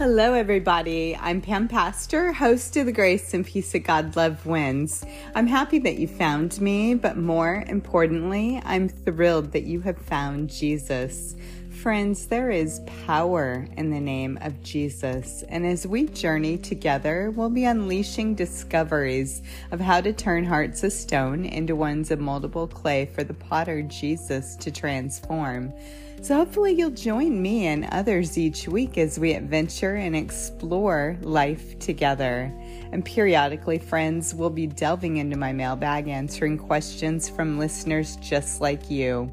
Hello, everybody. I'm Pam Pastor, host of the Grace and Peace of God Love Wins. I'm happy that you found me, but more importantly, I'm thrilled that you have found Jesus. Friends, there is power in the name of Jesus. And as we journey together, we'll be unleashing discoveries of how to turn hearts of stone into ones of moldable clay for the potter Jesus to transform. So, hopefully, you'll join me and others each week as we adventure and explore life together. And periodically, friends, we'll be delving into my mailbag answering questions from listeners just like you.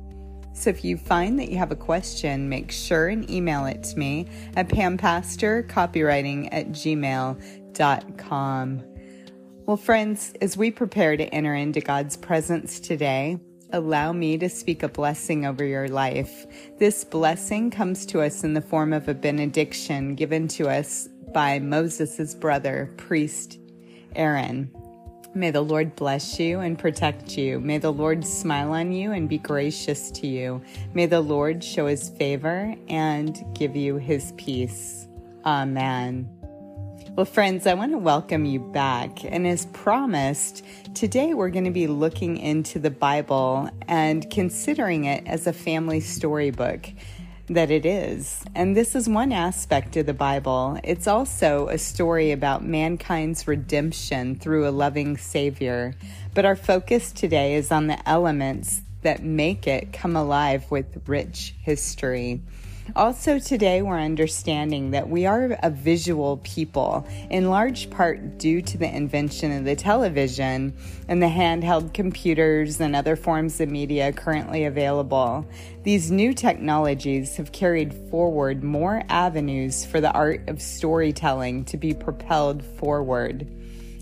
So if you find that you have a question, make sure and email it to me at pampastorcopywriting at gmail.com. Well, friends, as we prepare to enter into God's presence today, allow me to speak a blessing over your life. This blessing comes to us in the form of a benediction given to us by Moses' brother, priest Aaron. May the Lord bless you and protect you. May the Lord smile on you and be gracious to you. May the Lord show his favor and give you his peace. Amen. Well, friends, I want to welcome you back. And as promised, today we're going to be looking into the Bible and considering it as a family storybook that it is. And this is one aspect of the Bible. It's also a story about mankind's redemption through a loving Savior. But our focus today is on the elements that make it come alive with rich history. Also, today we're understanding that we are a visual people, in large part due to the invention of the television and the handheld computers and other forms of media currently available. These new technologies have carried forward more avenues for the art of storytelling to be propelled forward.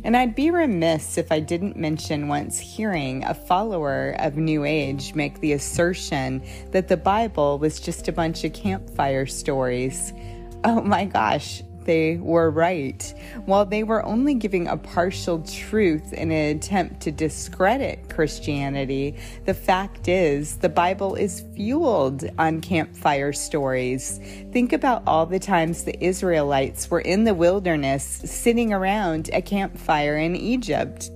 And I'd be remiss if I didn't mention once hearing a follower of New Age make the assertion that the Bible was just a bunch of campfire stories. Oh my gosh, they were right. While they were only giving a partial truth in an attempt to discredit Christianity, the fact is the Bible is fueled on campfire stories. Think about all the times the Israelites were in the wilderness sitting around a campfire in Egypt.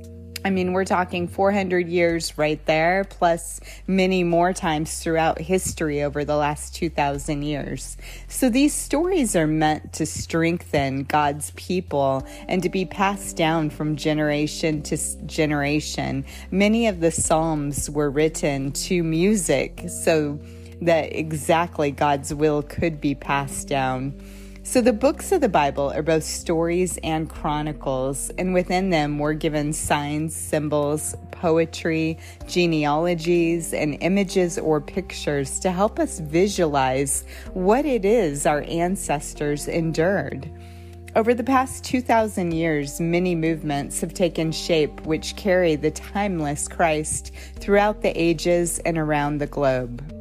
I mean, we're talking 400 years right there, plus many more times throughout history over the last 2,000 years. So these stories are meant to strengthen God's people and to be passed down from generation to generation. Many of the Psalms were written to music so that exactly God's will could be passed down. So, the books of the Bible are both stories and chronicles, and within them we're given signs, symbols, poetry, genealogies, and images or pictures to help us visualize what it is our ancestors endured. Over the past 2,000 years, many movements have taken shape which carry the timeless Christ throughout the ages and around the globe.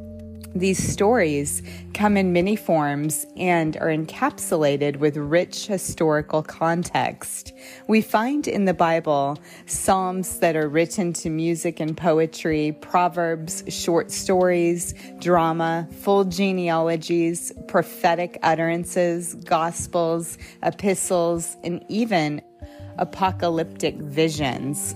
These stories come in many forms and are encapsulated with rich historical context. We find in the Bible psalms that are written to music and poetry, proverbs, short stories, drama, full genealogies, prophetic utterances, gospels, epistles, and even apocalyptic visions.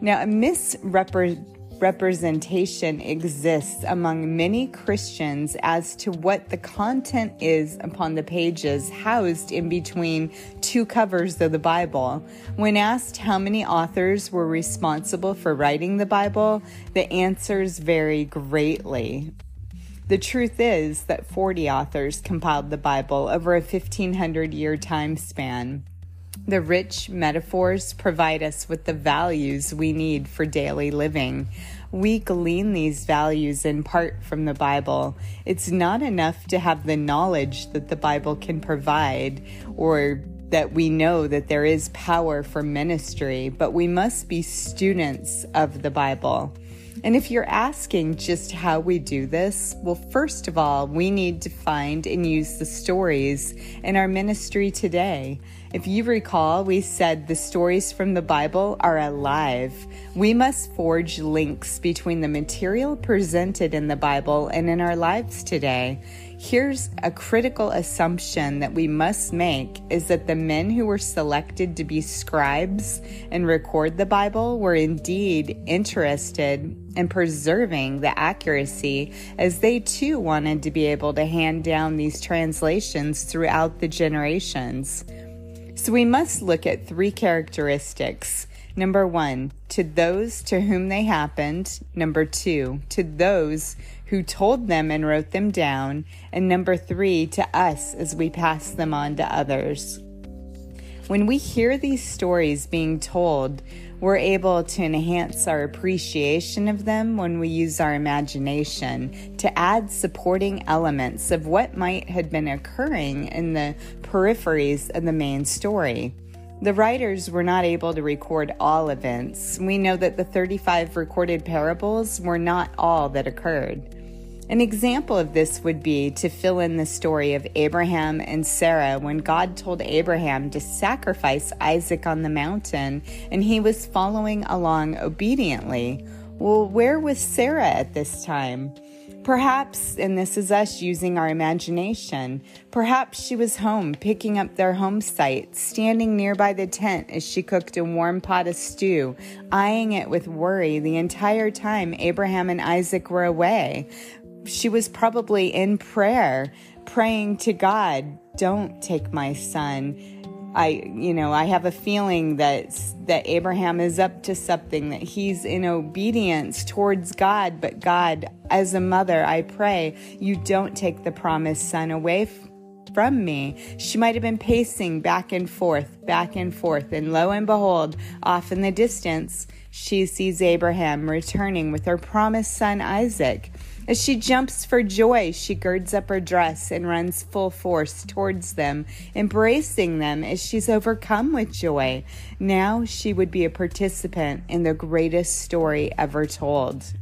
Now, a misrepresentation representation exists among many Christians as to what the content is upon the pages housed in between two covers of the Bible. When asked how many authors were responsible for writing the Bible, the answers vary greatly. The truth is that 40 authors compiled the Bible over a 1500 year time span. The rich metaphors provide us with the values we need for daily living. We glean these values in part from the Bible. It's not enough to have the knowledge that the Bible can provide or that we know that there is power for ministry, but we must be students of the Bible. And if you're asking just how we do this, well, first of all, we need to find and use the stories in our ministry today. If you recall, we said the stories from the Bible are alive. We must forge links between the material presented in the Bible and in our lives today. Here's a critical assumption that we must make is that the men who were selected to be scribes and record the Bible were indeed interested in preserving the accuracy as they too wanted to be able to hand down these translations throughout the generations. So we must look at three characteristics Number one, to those to whom they happened. Number two, to those who told them and wrote them down. And number three, to us as we pass them on to others. When we hear these stories being told, we're able to enhance our appreciation of them when we use our imagination to add supporting elements of what might have been occurring in the peripheries of the main story. The writers were not able to record all events. We know that the 35 recorded parables were not all that occurred. An example of this would be to fill in the story of Abraham and Sarah when God told Abraham to sacrifice Isaac on the mountain and he was following along obediently. Well, where was Sarah at this time? Perhaps, and this is us using our imagination, perhaps she was home picking up their home site, standing nearby the tent as she cooked a warm pot of stew, eyeing it with worry the entire time Abraham and Isaac were away. She was probably in prayer, praying to God, Don't take my son. I, you know, I have a feeling that that Abraham is up to something, that he's in obedience towards God. But God, as a mother, I pray you don't take the promised son away from me. She might have been pacing back and forth, back and forth, and lo and behold, off in the distance, she sees Abraham returning with her promised son Isaac. As she jumps for joy, she girds up her dress and runs full force towards them, embracing them as she's overcome with joy. Now she would be a participant in the greatest story ever told.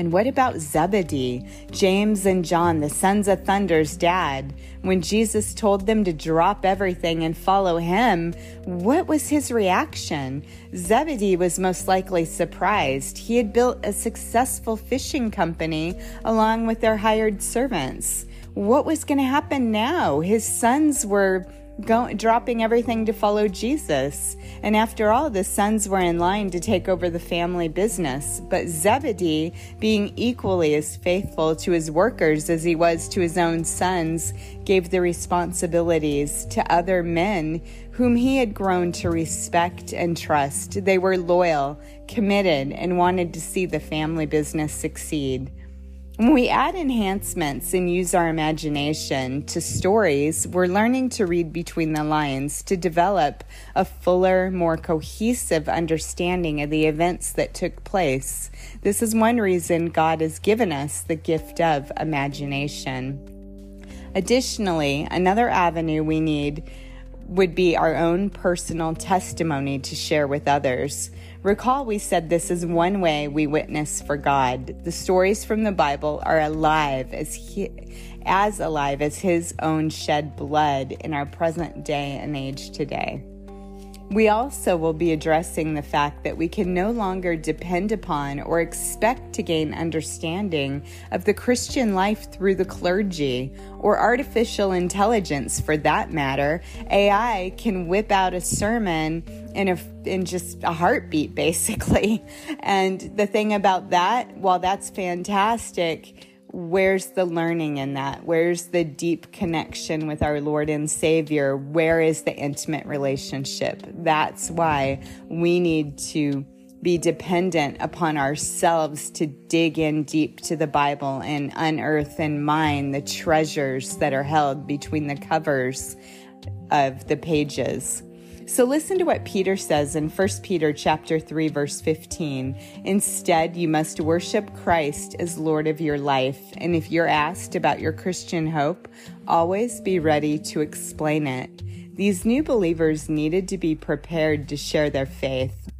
And what about Zebedee, James and John, the sons of Thunder's dad? When Jesus told them to drop everything and follow him, what was his reaction? Zebedee was most likely surprised. He had built a successful fishing company along with their hired servants. What was going to happen now? His sons were going, dropping everything to follow Jesus. And after all, the sons were in line to take over the family business. But Zebedee, being equally as faithful to his workers as he was to his own sons, gave the responsibilities to other men whom he had grown to respect and trust. They were loyal, committed, and wanted to see the family business succeed. When we add enhancements and use our imagination to stories, we're learning to read between the lines to develop a fuller, more cohesive understanding of the events that took place. This is one reason God has given us the gift of imagination. Additionally, another avenue we need would be our own personal testimony to share with others. Recall we said this is one way we witness for God. The stories from the Bible are alive as he, as alive as his own shed blood in our present day and age today. We also will be addressing the fact that we can no longer depend upon or expect to gain understanding of the Christian life through the clergy or artificial intelligence for that matter. AI can whip out a sermon in a in just a heartbeat basically. And the thing about that, while that's fantastic, where's the learning in that? Where's the deep connection with our Lord and Savior? Where is the intimate relationship? That's why we need to be dependent upon ourselves to dig in deep to the Bible and unearth and mine the treasures that are held between the covers of the pages. So listen to what Peter says in 1 Peter chapter 3 verse 15. Instead, you must worship Christ as Lord of your life, and if you're asked about your Christian hope, always be ready to explain it. These new believers needed to be prepared to share their faith.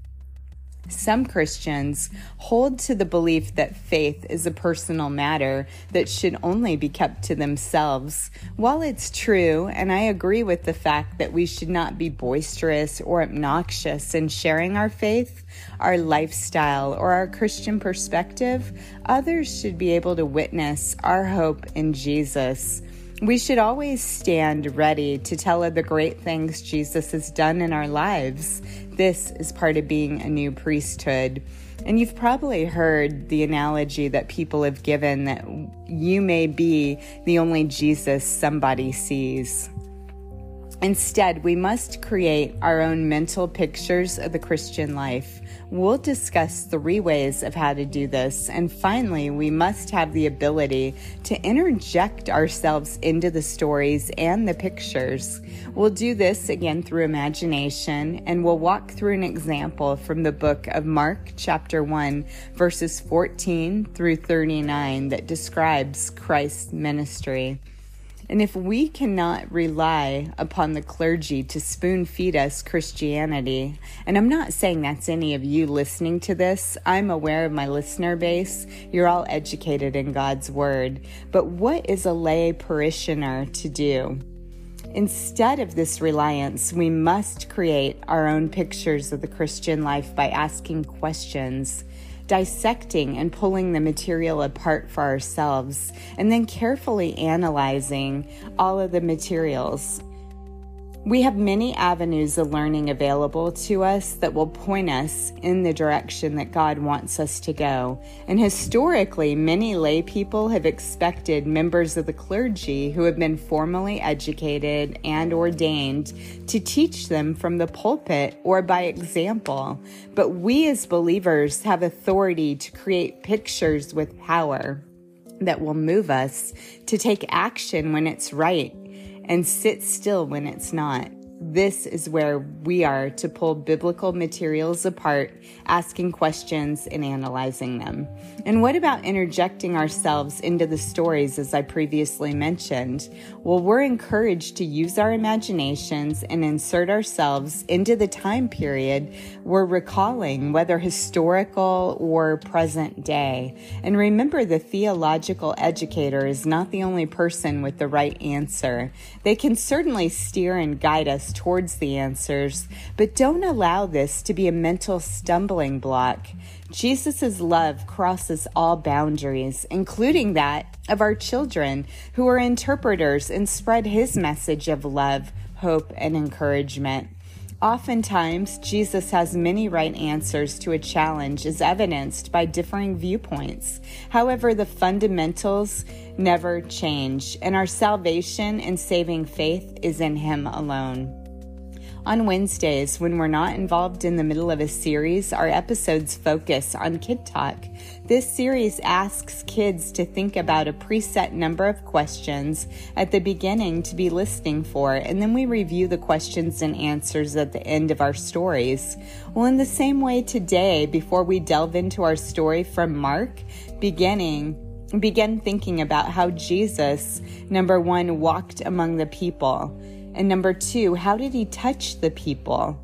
Some Christians hold to the belief that faith is a personal matter that should only be kept to themselves. While it's true, and I agree with the fact that we should not be boisterous or obnoxious in sharing our faith, our lifestyle, or our Christian perspective, others should be able to witness our hope in Jesus. We should always stand ready to tell of the great things Jesus has done in our lives. This is part of being a new priesthood. And you've probably heard the analogy that people have given that you may be the only Jesus somebody sees. Instead, we must create our own mental pictures of the Christian life. We'll discuss three ways of how to do this. And finally, we must have the ability to interject ourselves into the stories and the pictures. We'll do this again through imagination, and we'll walk through an example from the book of Mark, chapter 1, verses 14 through 39, that describes Christ's ministry. And if we cannot rely upon the clergy to spoon feed us Christianity, and I'm not saying that's any of you listening to this, I'm aware of my listener base. You're all educated in God's Word. But what is a lay parishioner to do? Instead of this reliance, we must create our own pictures of the Christian life by asking questions dissecting and pulling the material apart for ourselves, and then carefully analyzing all of the materials we have many avenues of learning available to us that will point us in the direction that God wants us to go. And historically, many lay people have expected members of the clergy who have been formally educated and ordained to teach them from the pulpit or by example. But we as believers have authority to create pictures with power that will move us to take action when it's right and sit still when it's not. This is where we are to pull biblical materials apart, asking questions and analyzing them. And what about interjecting ourselves into the stories, as I previously mentioned? Well, we're encouraged to use our imaginations and insert ourselves into the time period we're recalling, whether historical or present day. And remember, the theological educator is not the only person with the right answer. They can certainly steer and guide us towards the answers, but don't allow this to be a mental stumbling block. Jesus' love crosses all boundaries, including that of our children, who are interpreters and spread his message of love, hope, and encouragement. Oftentimes, Jesus has many right answers to a challenge, as evidenced by differing viewpoints. However, the fundamentals never change, and our salvation and saving faith is in Him alone. On Wednesdays, when we're not involved in the middle of a series, our episodes focus on Kid Talk. This series asks kids to think about a preset number of questions at the beginning to be listening for, and then we review the questions and answers at the end of our stories. Well, in the same way today, before we delve into our story from Mark, beginning begin thinking about how Jesus, number one, walked among the people. And number two, how did he touch the people?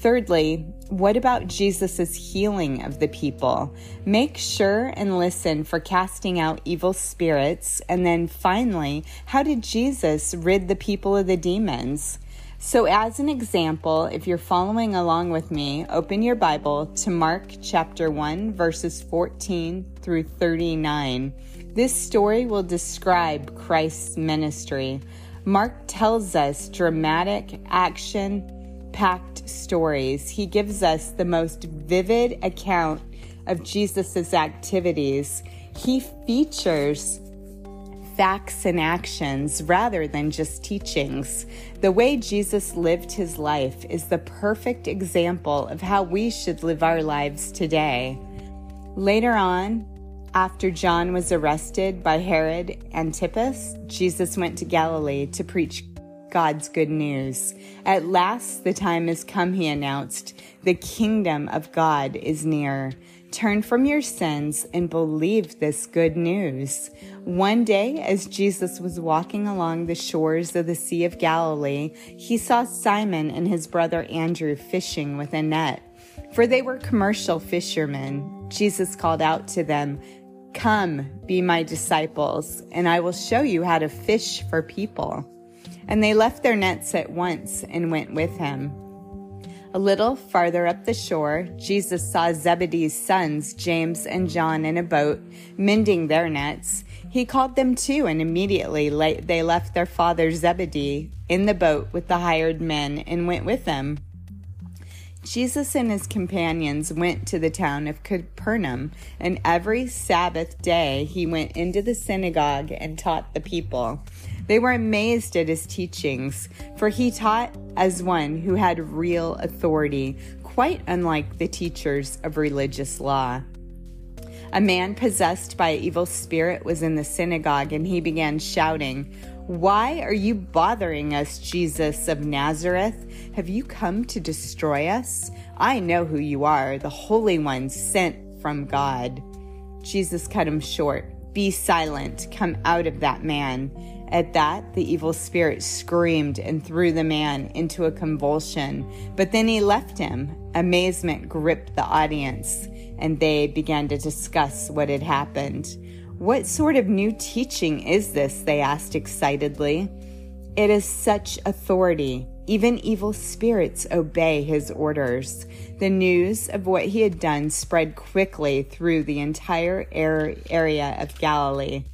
Thirdly, what about Jesus' healing of the people? Make sure and listen for casting out evil spirits. And then finally, how did Jesus rid the people of the demons? So, as an example, if you're following along with me, open your Bible to Mark chapter 1, verses 14 through 39. This story will describe Christ's ministry. Mark tells us dramatic, action packed stories. He gives us the most vivid account of Jesus' activities. He features facts and actions rather than just teachings. The way Jesus lived his life is the perfect example of how we should live our lives today. Later on, after John was arrested by Herod Antipas, Jesus went to Galilee to preach God's good news. At last, the time has come, he announced. The kingdom of God is near. Turn from your sins and believe this good news. One day, as Jesus was walking along the shores of the Sea of Galilee, he saw Simon and his brother Andrew fishing with a net. for they were commercial fishermen. Jesus called out to them, Come, be my disciples, and I will show you how to fish for people. And they left their nets at once and went with him. A little farther up the shore, Jesus saw Zebedee's sons, James and John, in a boat, mending their nets. He called them too, and immediately they left their father Zebedee in the boat with the hired men and went with them. Jesus and his companions went to the town of Capernaum, and every Sabbath day he went into the synagogue and taught the people. They were amazed at his teachings, for he taught as one who had real authority, quite unlike the teachers of religious law. A man possessed by an evil spirit was in the synagogue, and he began shouting, why are you bothering us, Jesus of Nazareth? Have you come to destroy us? I know who you are, the Holy One sent from God. Jesus cut him short. Be silent. Come out of that man. At that, the evil spirit screamed and threw the man into a convulsion. But then he left him. Amazement gripped the audience, and they began to discuss what had happened. What sort of new teaching is this? They asked excitedly. It is such authority. Even evil spirits obey his orders. The news of what he had done spread quickly through the entire area of Galilee.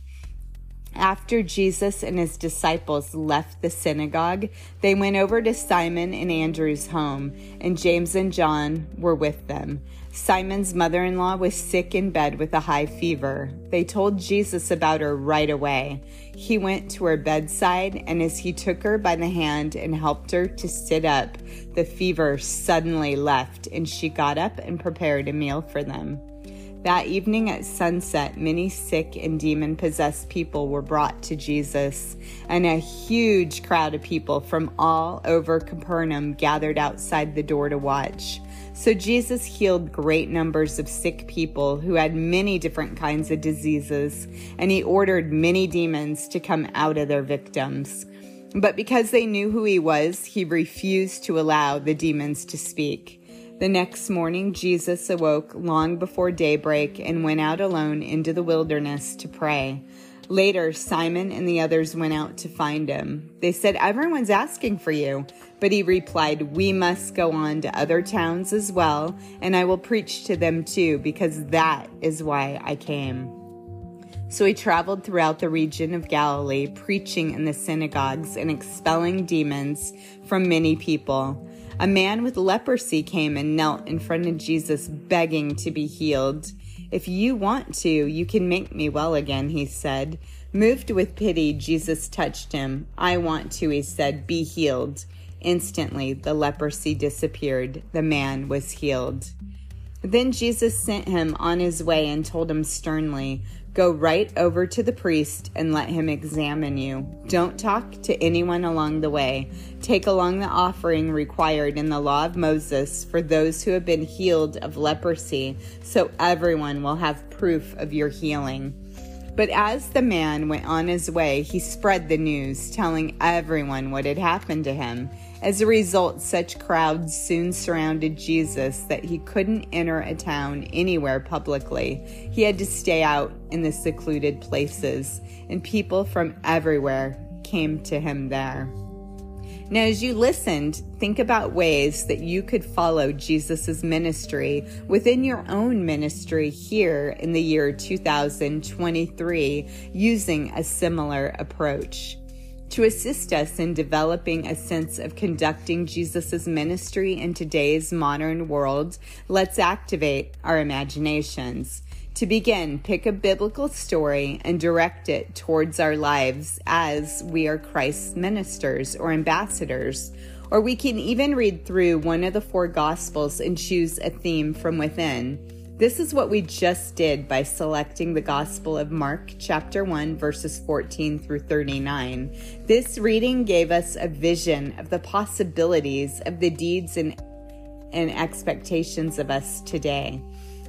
After Jesus and his disciples left the synagogue, they went over to Simon and Andrew's home, and James and John were with them. Simon's mother in law was sick in bed with a high fever. They told Jesus about her right away. He went to her bedside, and as he took her by the hand and helped her to sit up, the fever suddenly left, and she got up and prepared a meal for them. That evening at sunset, many sick and demon possessed people were brought to Jesus, and a huge crowd of people from all over Capernaum gathered outside the door to watch. So Jesus healed great numbers of sick people who had many different kinds of diseases, and he ordered many demons to come out of their victims. But because they knew who he was, he refused to allow the demons to speak. The next morning, Jesus awoke long before daybreak and went out alone into the wilderness to pray. Later, Simon and the others went out to find him. They said, Everyone's asking for you. But he replied, We must go on to other towns as well, and I will preach to them too, because that is why I came. So he traveled throughout the region of Galilee, preaching in the synagogues and expelling demons from many people. A man with leprosy came and knelt in front of Jesus, begging to be healed. If you want to, you can make me well again, he said. Moved with pity, Jesus touched him. I want to, he said, be healed. Instantly, the leprosy disappeared. The man was healed. Then Jesus sent him on his way and told him sternly, Go right over to the priest and let him examine you. Don't talk to anyone along the way. Take along the offering required in the law of Moses for those who have been healed of leprosy, so everyone will have proof of your healing. But as the man went on his way, he spread the news, telling everyone what had happened to him. As a result, such crowds soon surrounded Jesus that he couldn't enter a town anywhere publicly. He had to stay out in the secluded places, and people from everywhere came to him there. Now, as you listened, think about ways that you could follow Jesus' ministry within your own ministry here in the year 2023 using a similar approach. To assist us in developing a sense of conducting Jesus' ministry in today's modern world, let's activate our imaginations. To begin, pick a biblical story and direct it towards our lives as we are Christ's ministers or ambassadors. Or we can even read through one of the four Gospels and choose a theme from within. This is what we just did by selecting the Gospel of Mark, chapter 1, verses 14 through 39. This reading gave us a vision of the possibilities of the deeds and, and expectations of us today.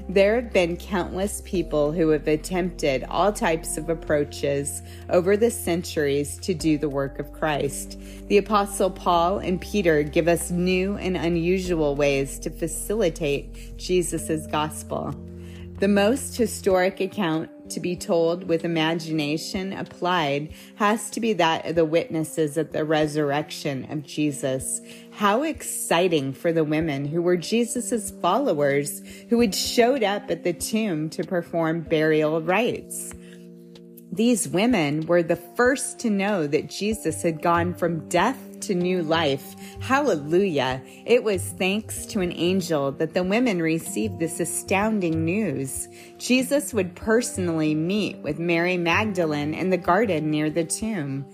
There have been countless people who have attempted all types of approaches over the centuries to do the work of Christ. The Apostle Paul and Peter give us new and unusual ways to facilitate Jesus' gospel. The most historic account to be told with imagination applied has to be that of the witnesses at the resurrection of Jesus. How exciting for the women who were Jesus' followers who had showed up at the tomb to perform burial rites. These women were the first to know that Jesus had gone from death to new life. Hallelujah. It was thanks to an angel that the women received this astounding news. Jesus would personally meet with Mary Magdalene in the garden near the tomb.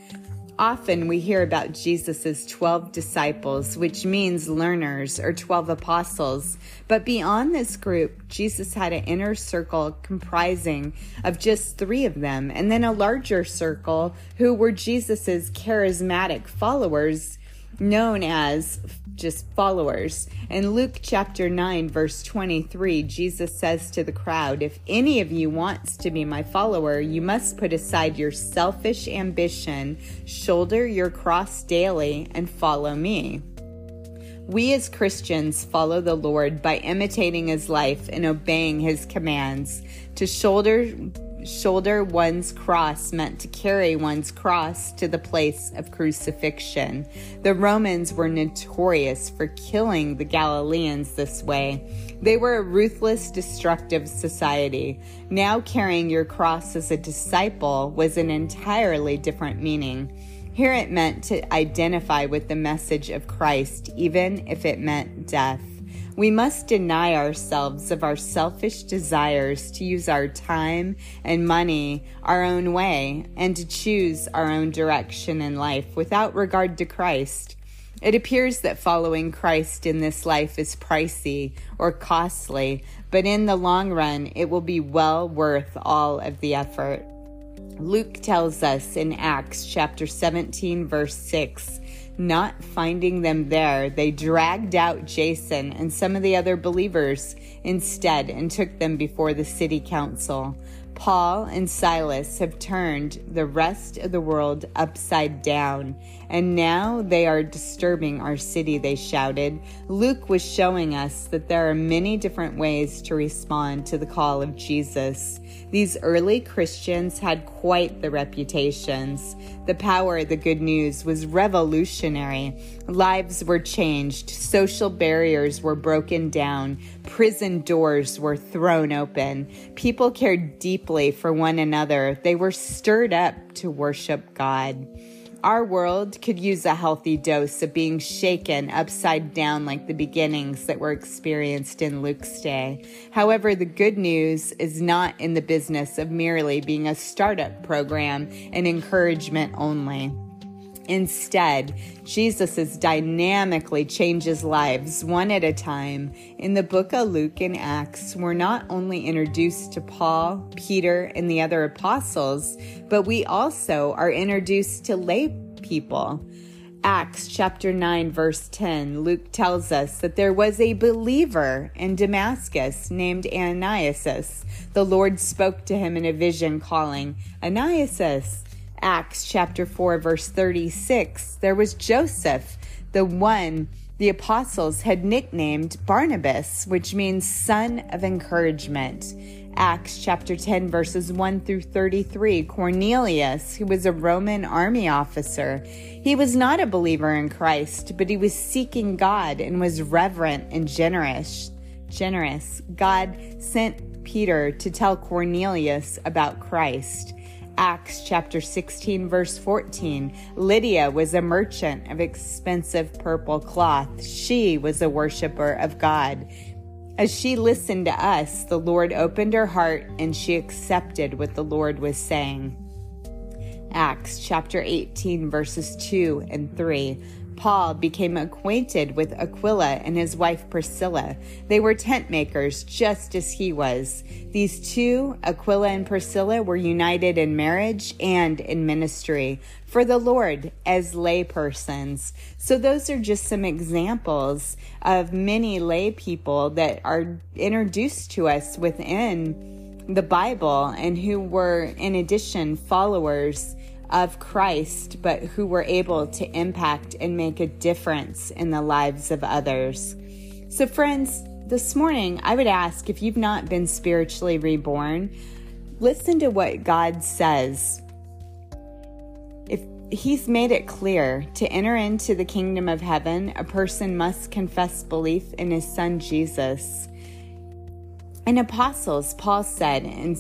Often we hear about Jesus' 12 disciples, which means learners or 12 apostles. But beyond this group, Jesus had an inner circle comprising of just three of them, and then a larger circle who were Jesus' charismatic followers known as just followers. In Luke chapter 9, verse 23, Jesus says to the crowd, If any of you wants to be my follower, you must put aside your selfish ambition, shoulder your cross daily, and follow me. We as Christians follow the Lord by imitating his life and obeying his commands. To shoulder shoulder one's cross meant to carry one's cross to the place of crucifixion. The Romans were notorious for killing the Galileans this way. They were a ruthless, destructive society. Now, carrying your cross as a disciple was an entirely different meaning. Here it meant to identify with the message of Christ, even if it meant death. We must deny ourselves of our selfish desires to use our time and money our own way and to choose our own direction in life without regard to Christ. It appears that following Christ in this life is pricey or costly, but in the long run, it will be well worth all of the effort. Luke tells us in Acts chapter 17, verse 6 not finding them there, they dragged out Jason and some of the other believers instead and took them before the city council. Paul and Silas have turned the rest of the world upside down, and now they are disturbing our city, they shouted. Luke was showing us that there are many different ways to respond to the call of Jesus. These early Christians had quite the reputations. The power of the good news was revolutionary. Lives were changed, social barriers were broken down, prison doors were thrown open. People cared deeply for one another, they were stirred up to worship God. Our world could use a healthy dose of being shaken upside down like the beginnings that were experienced in Luke's day. However, the good news is not in the business of merely being a startup program and encouragement only. Instead, Jesus dynamically changes lives one at a time. In the book of Luke and Acts, we're not only introduced to Paul, Peter, and the other apostles, but we also are introduced to lay people. Acts chapter 9, verse 10, Luke tells us that there was a believer in Damascus named Ananias. The Lord spoke to him in a vision, calling, Ananias. Acts chapter 4, verse 36, there was Joseph, the one the apostles had nicknamed Barnabas, which means son of encouragement. Acts chapter 10, verses 1 through 33, Cornelius, who was a Roman army officer, he was not a believer in Christ, but he was seeking God and was reverent and generous. Generous. God sent Peter to tell Cornelius about Christ. Acts chapter 16, verse 14. Lydia was a merchant of expensive purple cloth. She was a worshiper of God. As she listened to us, the Lord opened her heart and she accepted what the Lord was saying. Acts chapter 18, verses 2 and 3. Paul became acquainted with Aquila and his wife Priscilla. They were tent makers just as he was. These two, Aquila and Priscilla, were united in marriage and in ministry for the Lord as lay persons. So, those are just some examples of many lay people that are introduced to us within the Bible and who were, in addition, followers of Christ, but who were able to impact and make a difference in the lives of others. So, friends, this morning I would ask if you've not been spiritually reborn, listen to what God says. If He's made it clear to enter into the kingdom of heaven, a person must confess belief in His Son Jesus. In Apostles, Paul said in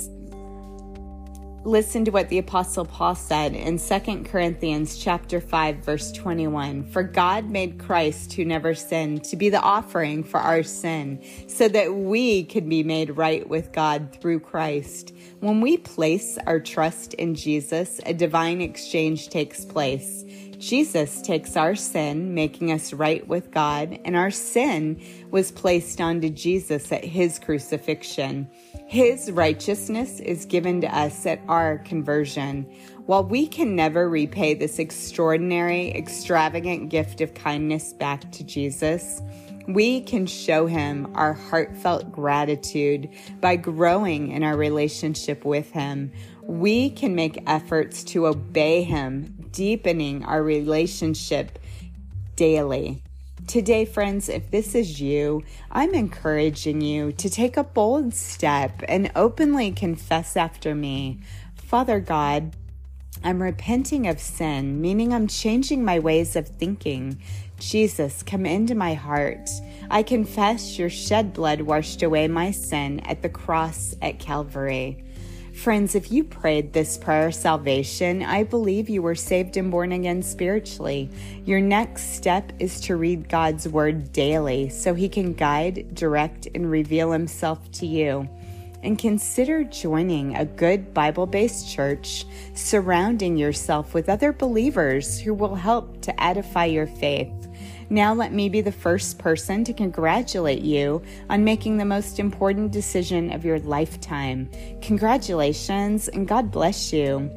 listen to what the apostle Paul said in 2 Corinthians chapter 5 verse 21. For God made Christ who never sinned to be the offering for our sin so that we could be made right with God through Christ. When we place our trust in Jesus, a divine exchange takes place. Jesus takes our sin, making us right with God, and our sin was placed onto Jesus at his crucifixion. His righteousness is given to us at our conversion. While we can never repay this extraordinary, extravagant gift of kindness back to Jesus, we can show him our heartfelt gratitude by growing in our relationship with him. We can make efforts to obey him, deepening our relationship daily. Today, friends, if this is you, I'm encouraging you to take a bold step and openly confess after me Father God, I'm repenting of sin, meaning I'm changing my ways of thinking. Jesus, come into my heart. I confess your shed blood washed away my sin at the cross at Calvary. Friends, if you prayed this prayer of salvation, I believe you were saved and born again spiritually. Your next step is to read God's Word daily so He can guide, direct, and reveal Himself to you. And consider joining a good Bible based church, surrounding yourself with other believers who will help to edify your faith. Now, let me be the first person to congratulate you on making the most important decision of your lifetime. Congratulations, and God bless you.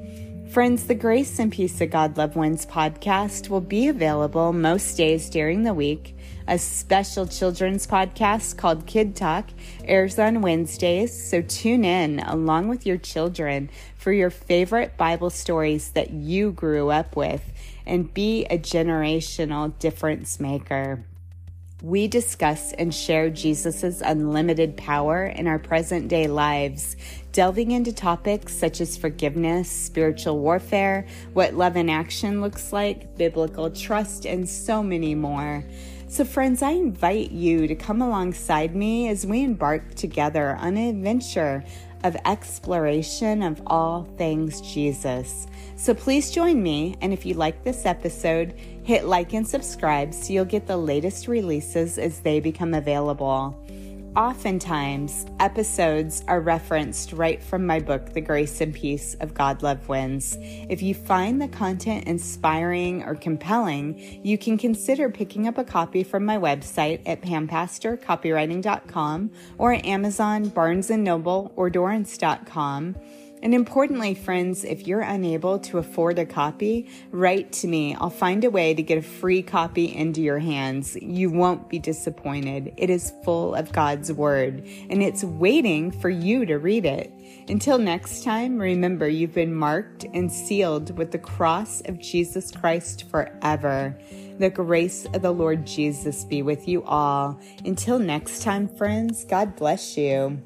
Friends, the Grace and Peace of God Love Wins podcast will be available most days during the week. A special children's podcast called Kid Talk airs on Wednesdays, so tune in along with your children for your favorite Bible stories that you grew up with and be a generational difference maker. We discuss and share Jesus' unlimited power in our present day lives, delving into topics such as forgiveness, spiritual warfare, what love in action looks like, biblical trust, and so many more. So, friends, I invite you to come alongside me as we embark together on an adventure of exploration of all things Jesus. So please join me, and if you like this episode, hit like and subscribe so you'll get the latest releases as they become available. Oftentimes, episodes are referenced right from my book, The Grace and Peace of God Love Wins. If you find the content inspiring or compelling, you can consider picking up a copy from my website at pampastorcopywriting.com or Amazon, Barnes & Noble, or Dorrance.com. And importantly, friends, if you're unable to afford a copy, write to me. I'll find a way to get a free copy into your hands. You won't be disappointed. It is full of God's Word, and it's waiting for you to read it. Until next time, remember you've been marked and sealed with the cross of Jesus Christ forever. The grace of the Lord Jesus be with you all. Until next time, friends, God bless you.